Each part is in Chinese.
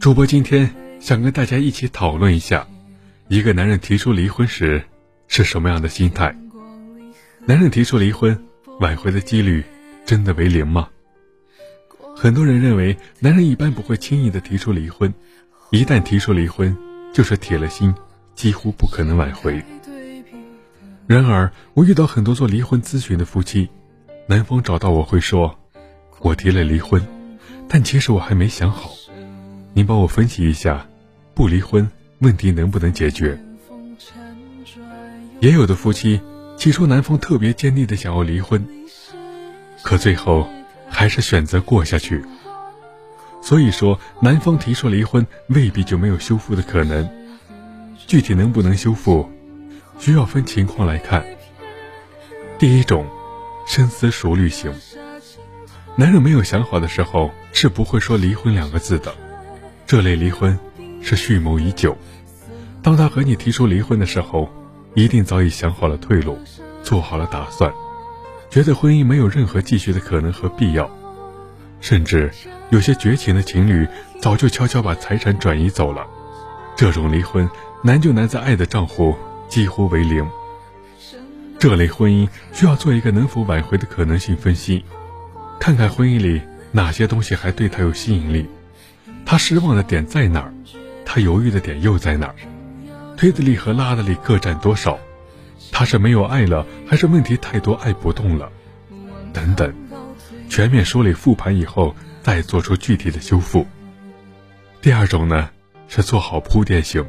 主播今天想跟大家一起讨论一下，一个男人提出离婚时是什么样的心态？男人提出离婚，挽回的几率真的为零吗？很多人认为，男人一般不会轻易的提出离婚，一旦提出离婚，就是铁了心，几乎不可能挽回。然而，我遇到很多做离婚咨询的夫妻，男方找到我会说：“我提了离婚，但其实我还没想好，您帮我分析一下，不离婚问题能不能解决？”也有的夫妻，起初男方特别坚定的想要离婚，可最后还是选择过下去。所以说，男方提出离婚未必就没有修复的可能，具体能不能修复？需要分情况来看。第一种，深思熟虑型。男人没有想好的时候是不会说离婚两个字的，这类离婚是蓄谋已久。当他和你提出离婚的时候，一定早已想好了退路，做好了打算，觉得婚姻没有任何继续的可能和必要，甚至有些绝情的情侣早就悄悄把财产转移走了。这种离婚难就难在爱的账户。几乎为零。这类婚姻需要做一个能否挽回的可能性分析，看看婚姻里哪些东西还对他有吸引力，他失望的点在哪儿，他犹豫的点又在哪儿，推的力和拉的力各占多少，他是没有爱了，还是问题太多爱不动了，等等，全面梳理复盘以后再做出具体的修复。第二种呢，是做好铺垫型。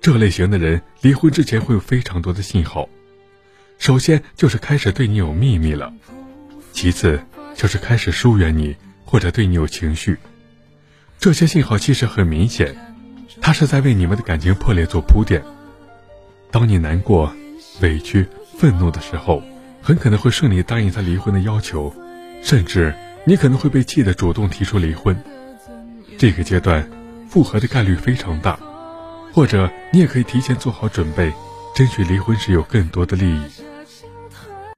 这类型的人离婚之前会有非常多的信号，首先就是开始对你有秘密了，其次就是开始疏远你或者对你有情绪。这些信号其实很明显，他是在为你们的感情破裂做铺垫。当你难过、委屈、愤怒的时候，很可能会顺利答应他离婚的要求，甚至你可能会被气得主动提出离婚。这个阶段复合的概率非常大。或者你也可以提前做好准备，争取离婚时有更多的利益。